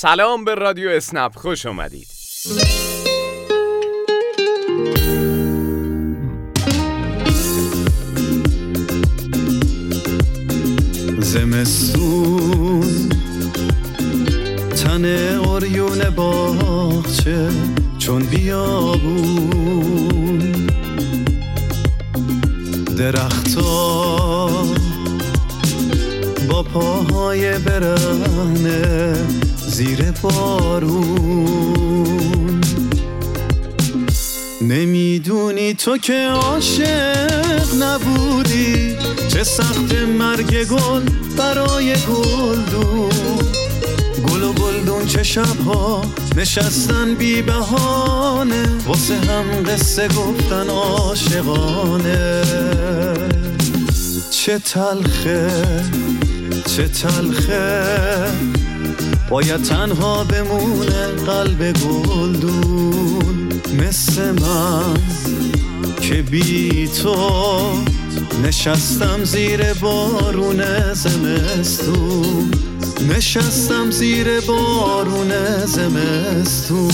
سلام به رادیو اسنپ خوش اومدید. زمستون تن اوریون باغچه چون بیابون. درختا با پاهای برهنه زیر بارون. نمی‌دونی تو که عاشق نبودی چه سخت مرگ گل برای گلدون. گل و گلدون چه شبها نشستن بی بهانه واسه هم قصه گفتن عاشقانه. چه تلخه چه تلخه. باید تنها بمونه قلب گلدون مثل من که بی تو نشستم زیر بارون زمستون. نشستم زیر بارون زمستون.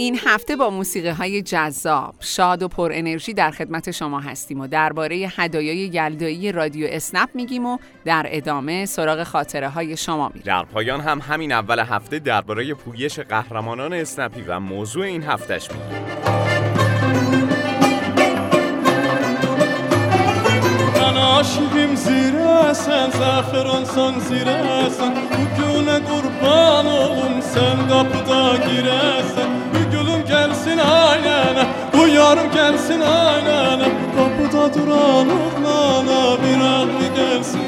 این هفته با موسیقی های جذاب، شاد و پر انرژی در خدمت شما هستیم و درباره هدایای یلدایی رادیو اسنپ میگیم و در ادامه سراغ خاطره های شما میریم. در پایان هم همین اول هفته درباره پویش قهرمانان اسنپی و موضوع این هفتش میگیم. aşığım zirə sən Zəfəransan zirə sən Bu günə qurban olum Bu gülüm anana Duyar gelsin anana Kapıda duran oğlana Bir adı gelsin.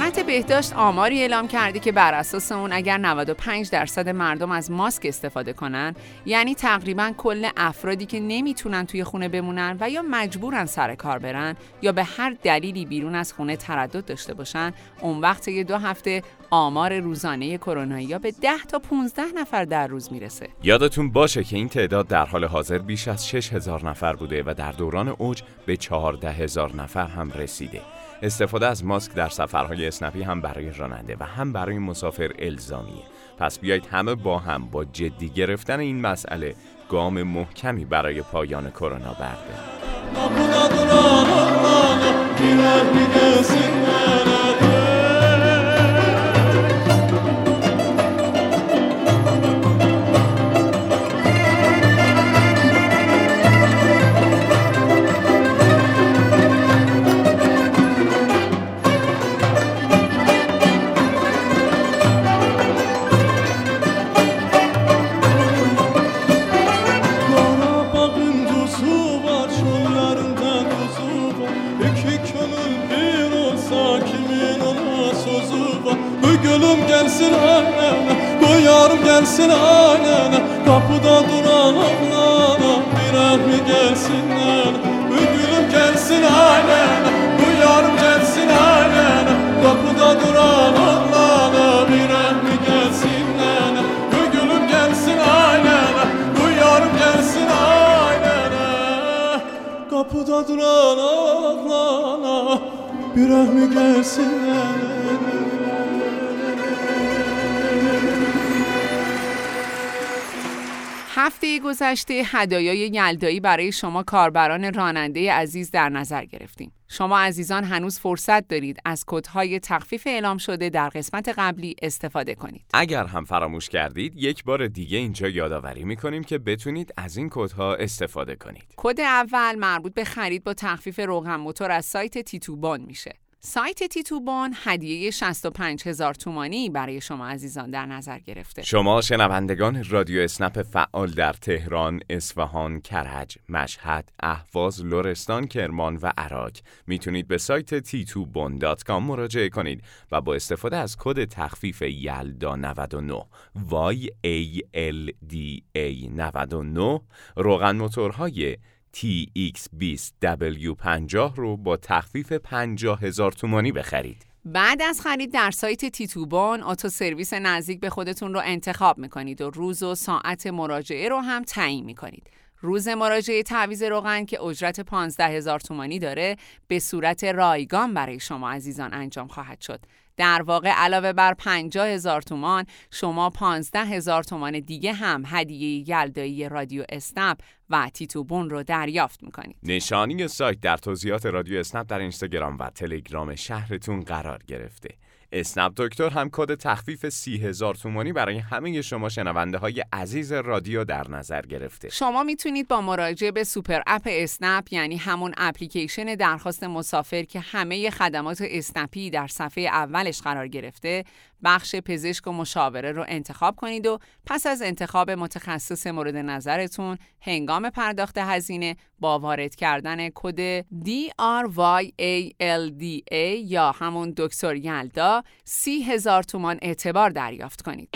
وزارت بهداشت آماری اعلام کرده که بر اساس اون اگر 95 درصد مردم از ماسک استفاده کنن یعنی تقریبا کل افرادی که نمی‌تونن توی خونه بمونن و یا مجبورن سر کار برن یا به هر دلیلی بیرون از خونه تردد داشته باشن اون وقت یه دو هفته آمار روزانه کرونایی یا به 10 تا 15 نفر در روز می‌رسه. یادتون باشه که این تعداد در حال حاضر بیش از 6000 نفر بوده و در دوران اوج به 14000 نفر هم رسیده. استفاده از ماسک در سفرهای اسنپی هم برای راننده و هم برای مسافر الزامیه پس بیایید همه با هم با جدی گرفتن این مسئله گام محکمی برای پایان کرونا برده Bu gülüm gelsin annene Bu yarım gelsin annene Kapıda duran ablana Birer mi gelsinler Bu gülüm gelsin annene Bu yarım gelsin annene Kapıda duran ablana Birer mi gelsinler Bu gülüm gelsin annene Bu yarım gelsin annene Kapıda duran ablana Birer mi gelsinler هفته گذشته هدایای یلدایی برای شما کاربران راننده عزیز در نظر گرفتیم. شما عزیزان هنوز فرصت دارید از کدهای تخفیف اعلام شده در قسمت قبلی استفاده کنید. اگر هم فراموش کردید یک بار دیگه اینجا یادآوری می‌کنیم که بتونید از این کدها استفاده کنید کد اول مربوط به خرید با تخفیف روغن موتور از سایت تیتوبان میشه. سایت تیتوبان هدیه 65 هزار تومانی برای شما عزیزان در نظر گرفته. شما شنوندگان رادیو اسنپ فعال در تهران، اصفهان، کرج، مشهد، اهواز، لرستان، کرمان و عراق می‌تونید به سایت t2bon.com مراجعه کنید و با استفاده از کد تخفیف یلدا 99 y a l d a 99 روغن موتورهای TX20W50 رو با تخفیف 50 هزار تومانی بخرید بعد از خرید در سایت تیتوبون اتو سرویس نزدیک به خودتون رو انتخاب می‌کنید و روز و ساعت مراجعه رو هم تعیین می‌کنید. روز مراجعه تعویز روغن که اجرت 15 هزار تومانی داره به صورت رایگان برای شما عزیزان انجام خواهد شد. در واقع علاوه بر 50 هزار تومان شما 15 هزار تومان دیگه هم هدیه یلدایی رادیو اسنپ و تیتوبون رو دریافت می‌کنید. نشانی سایت در توضیحات رادیو اسنپ در اینستاگرام و تلگرام شهرتون قرار گرفته. اسنپ دکتر هم کد تخفیف سی هزار تومانی برای همه شما شنونده های عزیز رادیو در نظر گرفته. شما می‌تونید با مراجعه به super app اسنپ یعنی همون اپلیکیشن درخواست مسافر که همه خدمات اسنپی در صفحه اولش قرار گرفته بخش پزشک و مشاوره رو انتخاب کنید و پس از انتخاب متخصص مورد نظرتون هنگام پرداخت هزینه با وارد کردن کد DRYALDA یا همون دکتر یلدا سی هزار تومان اعتبار دریافت کنید.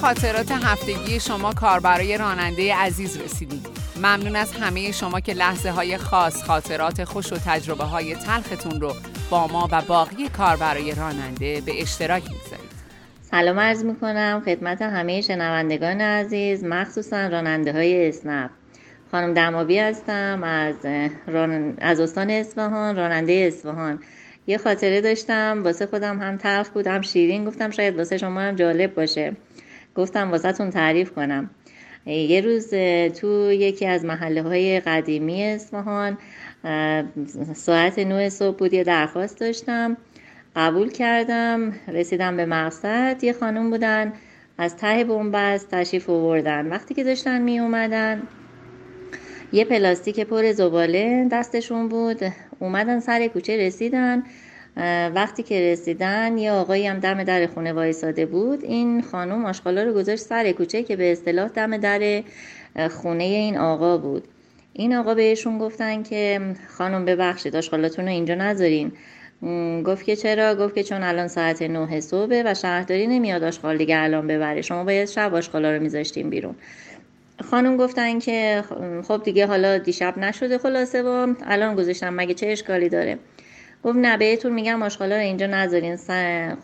خاطرات هفتگی شما کار برای راننده عزیز رسیدید. ممنون از همه شما که لحظه های خاص خاطرات خوش و تجربه های تلختون رو با ما و باقی کار برای راننده به اشتراک می‌گذارید. سلام عرض می‌کنم خدمت همه شنوندگان عزیز مخصوصا راننده های اسنپ. خانم دمابی هستم از, ران... از استان اصفهان راننده اصفهان. یه خاطره داشتم واسه خودم هم تلخ بود هم شیرین گفتم شاید واسه شما هم جالب باشه. گفتم واسه تون تعریف کنم. یه روز تو یکی از محله های قدیمی اصفهان ساعت 9 صبح بود یه درخواست داشتم. قبول کردم رسیدم به مقصد. یه خانم بودن از ته بنبست تشریف آوردن. وقتی که داشتن می اومدن یه پلاستیک پر زباله دستشون بود. اومدن سر کوچه رسیدن. وقتی که رسیدن یه آقایی هم دم در خونه وایساده بود. این خانم آشغالا رو گذاشت سر کوچه که به اصطلاح دم در خونه این آقا بود. این آقا بهشون گفتن که خانم ببخشید آشغالاتون رو اینجا نذارین. گفت که چرا؟ گفت که چون الان ساعت 9 صبح و شهرداری نمیاد آشغال دیگه الان ببره. شما باید شب آشغالا رو میذاشتیم بیرون. خانم گفتن که خب دیگه حالا دیشب نشده خلاصه با الان گذاشتم مگه چه اشکالی داره؟ گفت نه بهتون میگم آشغالا رو اینجا نذارین.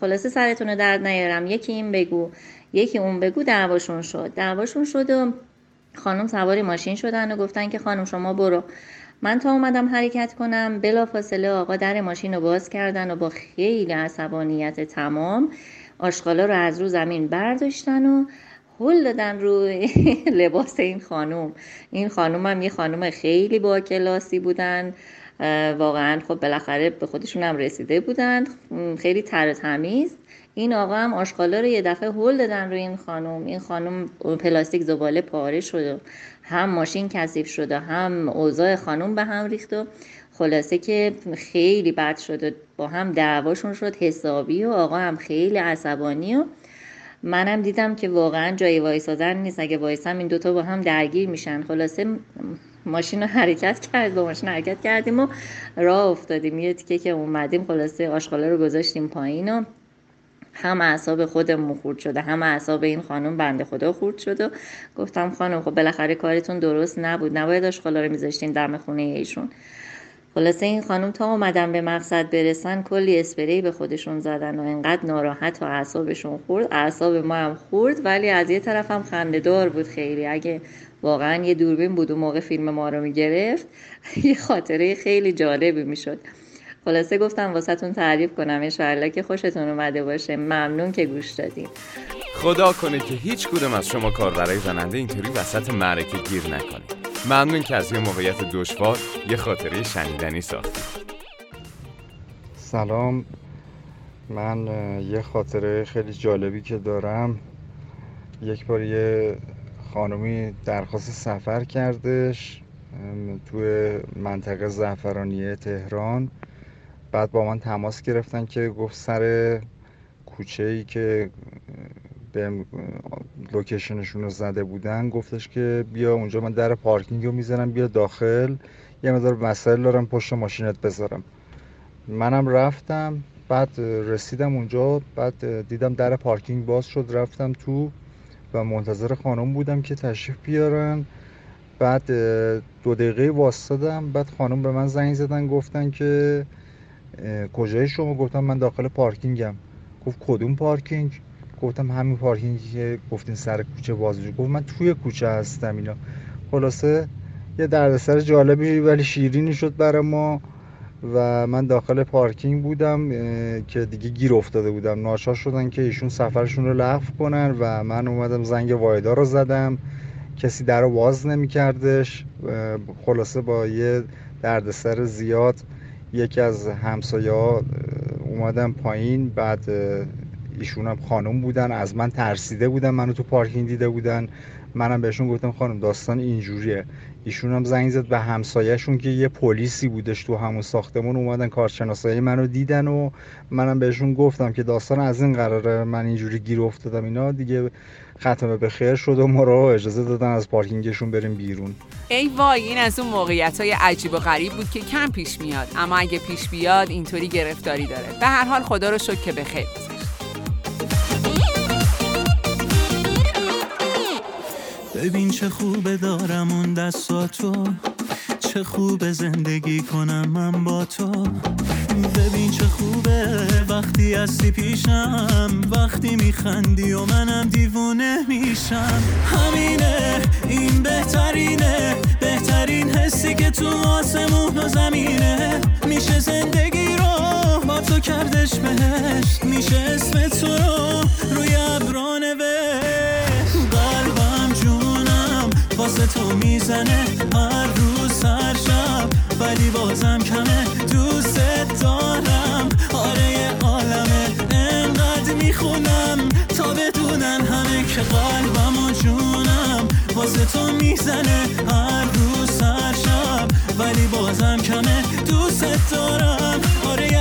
خلاصه سرتون رو درد نیارم. یکی این بگو. یکی اون بگو. دعواشون شد. دعواشون شد و خانم سواری ماشین شدن و گفتن که خانم شما برو. من تا اومدم حرکت کنم. بلا فاصله آقا در ماشین رو باز کردن و با خیلی عصبانیت تمام آشغالا رو از رو زمین برداشتن و هل دادن رو لباس این خانم. این خانم هم یه خانم خیلی با کلاسی بودن. واقعا خب بالاخره به خودشون هم رسیده بودن خیلی تر تمیز. این آقا هم آشغالا رو یه دفعه هل دادن روی این خانم. این خانم پلاستیک زباله پاره شد هم ماشین کثیف شده هم اوضاع خانم به هم ریخت و خلاصه که خیلی بد شد و با هم دعواشون شد حسابی و آقا هم خیلی عصبانی و منم دیدم که واقعا جای وایسادن نیست. اگه وایسم این دوتا با هم درگیر میشن. خلاصه ماشین رو حرکت کرد با ماشین حرکت کردیم و راه افتادیم. یه تیکه که اومدیم خلاصه آشغالا رو گذاشتیم پایین و هم اعصاب خودمون خورد شده هم اعصاب این خانم بنده خدا خورد شد و گفتم خانم خب بالاخره کارتون درست نبود. نباید آشغالا رو میذاشتین دم خونه ایشون. خلاصه این خانم تا اومدن به مقصد برسن کلی اسپری به خودشون زدن و انقدر ناراحت و اعصابشون خورد. اعصاب ما هم خورد ولی از یه طرف هم خنده بود خیلی. اگه واقعا یه دوربین بود و موقع فیلم ما رو می‌گرفت. یه خاطره خیلی جالبی می‌شد. خلاصه گفتم واسهتون تعریف کنم انشاءالله که خوشتون اومده باشه. ممنون که گوش دادیم خدا کنه که هیچ کدوم از شما کار برای زننده اینطوری وسط معرکه گیر نکنید. ممنون که از یه موقعیت دشوار یه خاطره شنیدنی ساختید. سلام. من یه خاطره خیلی جالبی که دارم. یک بار یه خانومی درخواست سفر کردش توی منطقه زعفرانیه تهران. بعد با من تماس گرفتن که گفت سر کوچه ای که به لوکیشنشون رو زده بودن گفتش که بیا اونجا من در پارکینگ رو می‌زنم بیا داخل. یه مدار مسائل دارم پشت ماشینت بذارم. منم رفتم بعد رسیدم اونجا بعد دیدم در پارکینگ باز شد رفتم تو و منتظر خانم بودم که تشریف بیارن. بعد دو دقیقه واسطادم. بعد خانم به من زنگ زدن گفتن که کجای شما؟ گفتم من داخل پارکینگم. گفت کدوم پارکینگ؟ گفتم همین پارکینگی که گفتین سر کوچه بازجو گفت من توی کوچه هستم اینا. خلاصه یه دردسر جالبی ولی شیرینی شد برای ما. و من داخل پارکینگ بودم که دیگه گیر افتاده بودم. ناشا شدن که ایشون سفرشون رو لغو کنن و من اومدم زنگ وایدا رو زدم. کسی در رو باز نمیکردش. خلاصه با یه دردسر زیاد یکی از همسایه اومدم پایین. بعد ایشون هم خانم بودن. از من ترسیده بودن منو تو پارکینگ دیده بودن. منم بهشون گفتم خانم داستان اینجوریه. ایشون هم زنگ زد به همسایهشون که یه پلیسی بودش تو همون ساختمون اومدن کارشناسایی منو دیدن و منم بهشون گفتم که داستان از این قراره من اینجوری گیر افتادم اینا. دیگه ختمه به خیر شد و ما اجازه دادن از پارکینگشون بریم بیرون. ای وای این از اون موقعیت های عجیب و غریب بود که کم پیش میاد. اما اگه پیش بیاد اینطوری گرفتاری داره. به هر حال خدا رو شکر که به خیر ببین چه خوبه دارم اون دستاتو چه خوبه زندگی کنم من با تو. ببین چه خوبه وقتی هستی پیشم. وقتی میخندی و منم دیوونه میشم. همینه این بهترینه. بهترین حسی که تو آسمون و زمینه. میشه زندگی رو با تو کردش بهش میشه اسم تو رو روی ابرانه قلبم واسه تو می‌زنه هر روز هر شب ولی بازم کمه. دوست دارم. آره یه عالمه. انقدر می‌خونم تا بدونن همه که قلبم و جونم. واسه تو می‌زنه هر روز هر شب ولی بازم کمه. دوست دارم. آره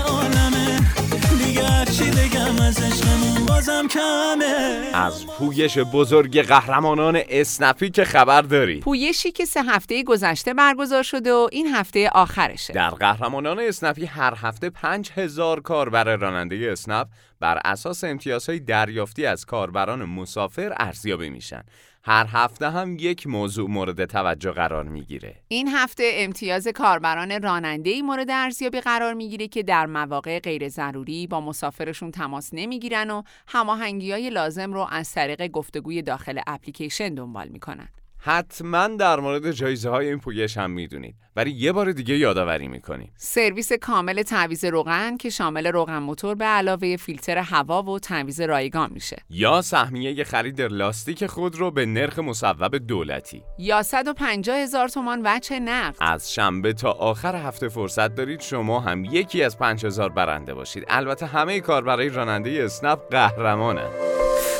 از عشقمون بازم کمه. از پویش بزرگ قهرمانان اسنپی که خبر داری. پویشی که سه هفته گذشته برگزار شده و این هفته آخرشه. در قهرمانان اسنپی هر هفته پنج هزار کاربر راننده اسنپ بر اساس امتیازهای دریافتی از کاربران مسافر ارزیابی میشن. هر هفته هم یک موضوع مورد توجه قرار می‌گیره این هفته امتیاز کاربران راننده‌ای مورد ارزیابی قرار می‌گیره که در مواقع غیر ضروری با مسافرشون تماس نمی‌گیرن و هماهنگی‌های لازم رو از طریق گفتگوی داخل اپلیکیشن دنبال می‌کنن. حتما در مورد جایزه های این پویش هم می‌دونید. ولی یه بار دیگه یادآوری می‌کنیم. سرویس کامل تعویض روغن که شامل روغن موتور به علاوه فیلتر هوا و تعویض رایگان میشه. یا سهمیه خرید لاستیک خود رو به نرخ مصوب دولتی. یا 150 هزار تومان وچه نقد. از شنبه تا آخر هفته فرصت دارید شما هم یکی از 5000 برنده باشید. البته همه کار برای راننده اسنپ قهرمانه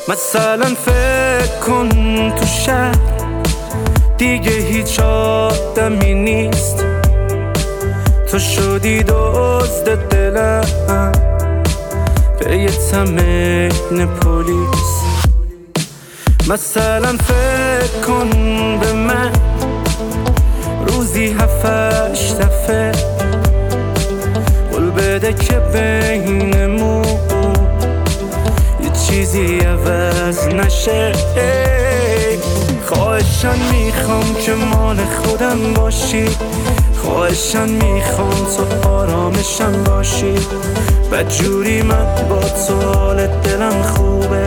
مثلا فکر کن تو شهر دیگه هیچ آدمی نیست. تو شدی دزد دلم. به یه تمین پلیس. مثلا فکر کن به من. روزی هفتش دفعه. قول بده که بینمون. یه چیزی عوض نشه. خواهشن می‌خوام که مال خودم باشی. خواهشن می‌خوام تو آرامشم باشی. جوری من با تو حال دلم خوبه.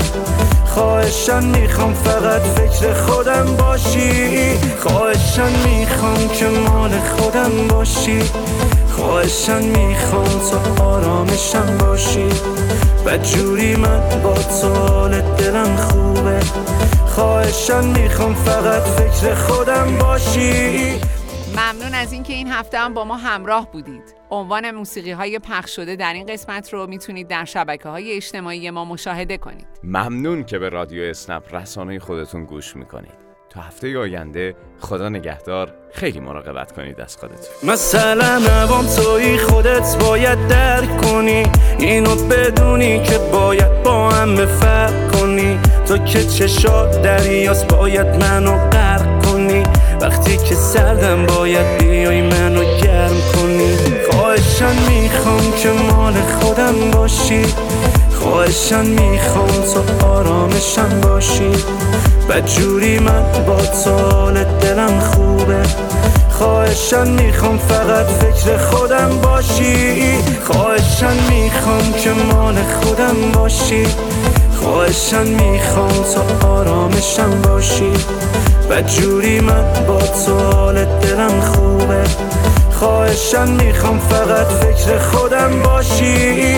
خواهشن می‌خوام فقط فکر خودم باشی. خواهشن می‌خوام که مال خودم باشی. خواهشن می‌خوام تو آرامشم باشی. جوری من با تو حال دلم خوبه. خواهشان می‌خوام فقط فکر خودم باشی ممنون از اینکه این هفته هم با ما همراه بودید. عنوان موسیقی های پخش شده در این قسمت رو می‌تونید در شبکه های اجتماعی ما مشاهده کنید. ممنون که به رادیو اسنپ رسانه خودتون گوش می‌کنید. تا هفته آینده خدا نگهدار خیلی مراقبت کنید از خودتون مثلا نوام توی خودت باید درک کنی اینو بدونی که باید با هم فرق کنی تو که چشات دریاس باید منو غرق کنی. وقتی که سردم باید بیای منو گرم کنی. خواهش خواهشان می‌خوام که مال خودم باشی. خواهشان می‌خوام تو آرامشم باشی. جوری من با تو دلم خوبه. خواهشان می‌خوام فقط فکر خودم باشی. خواهشان می‌خوام که مال خودم باشی. خواهشان می‌خوام تو آرامشم باشی. جوری من با تو دلم خوبه. خواهشان می‌خوام فقط فکر خودم باشی.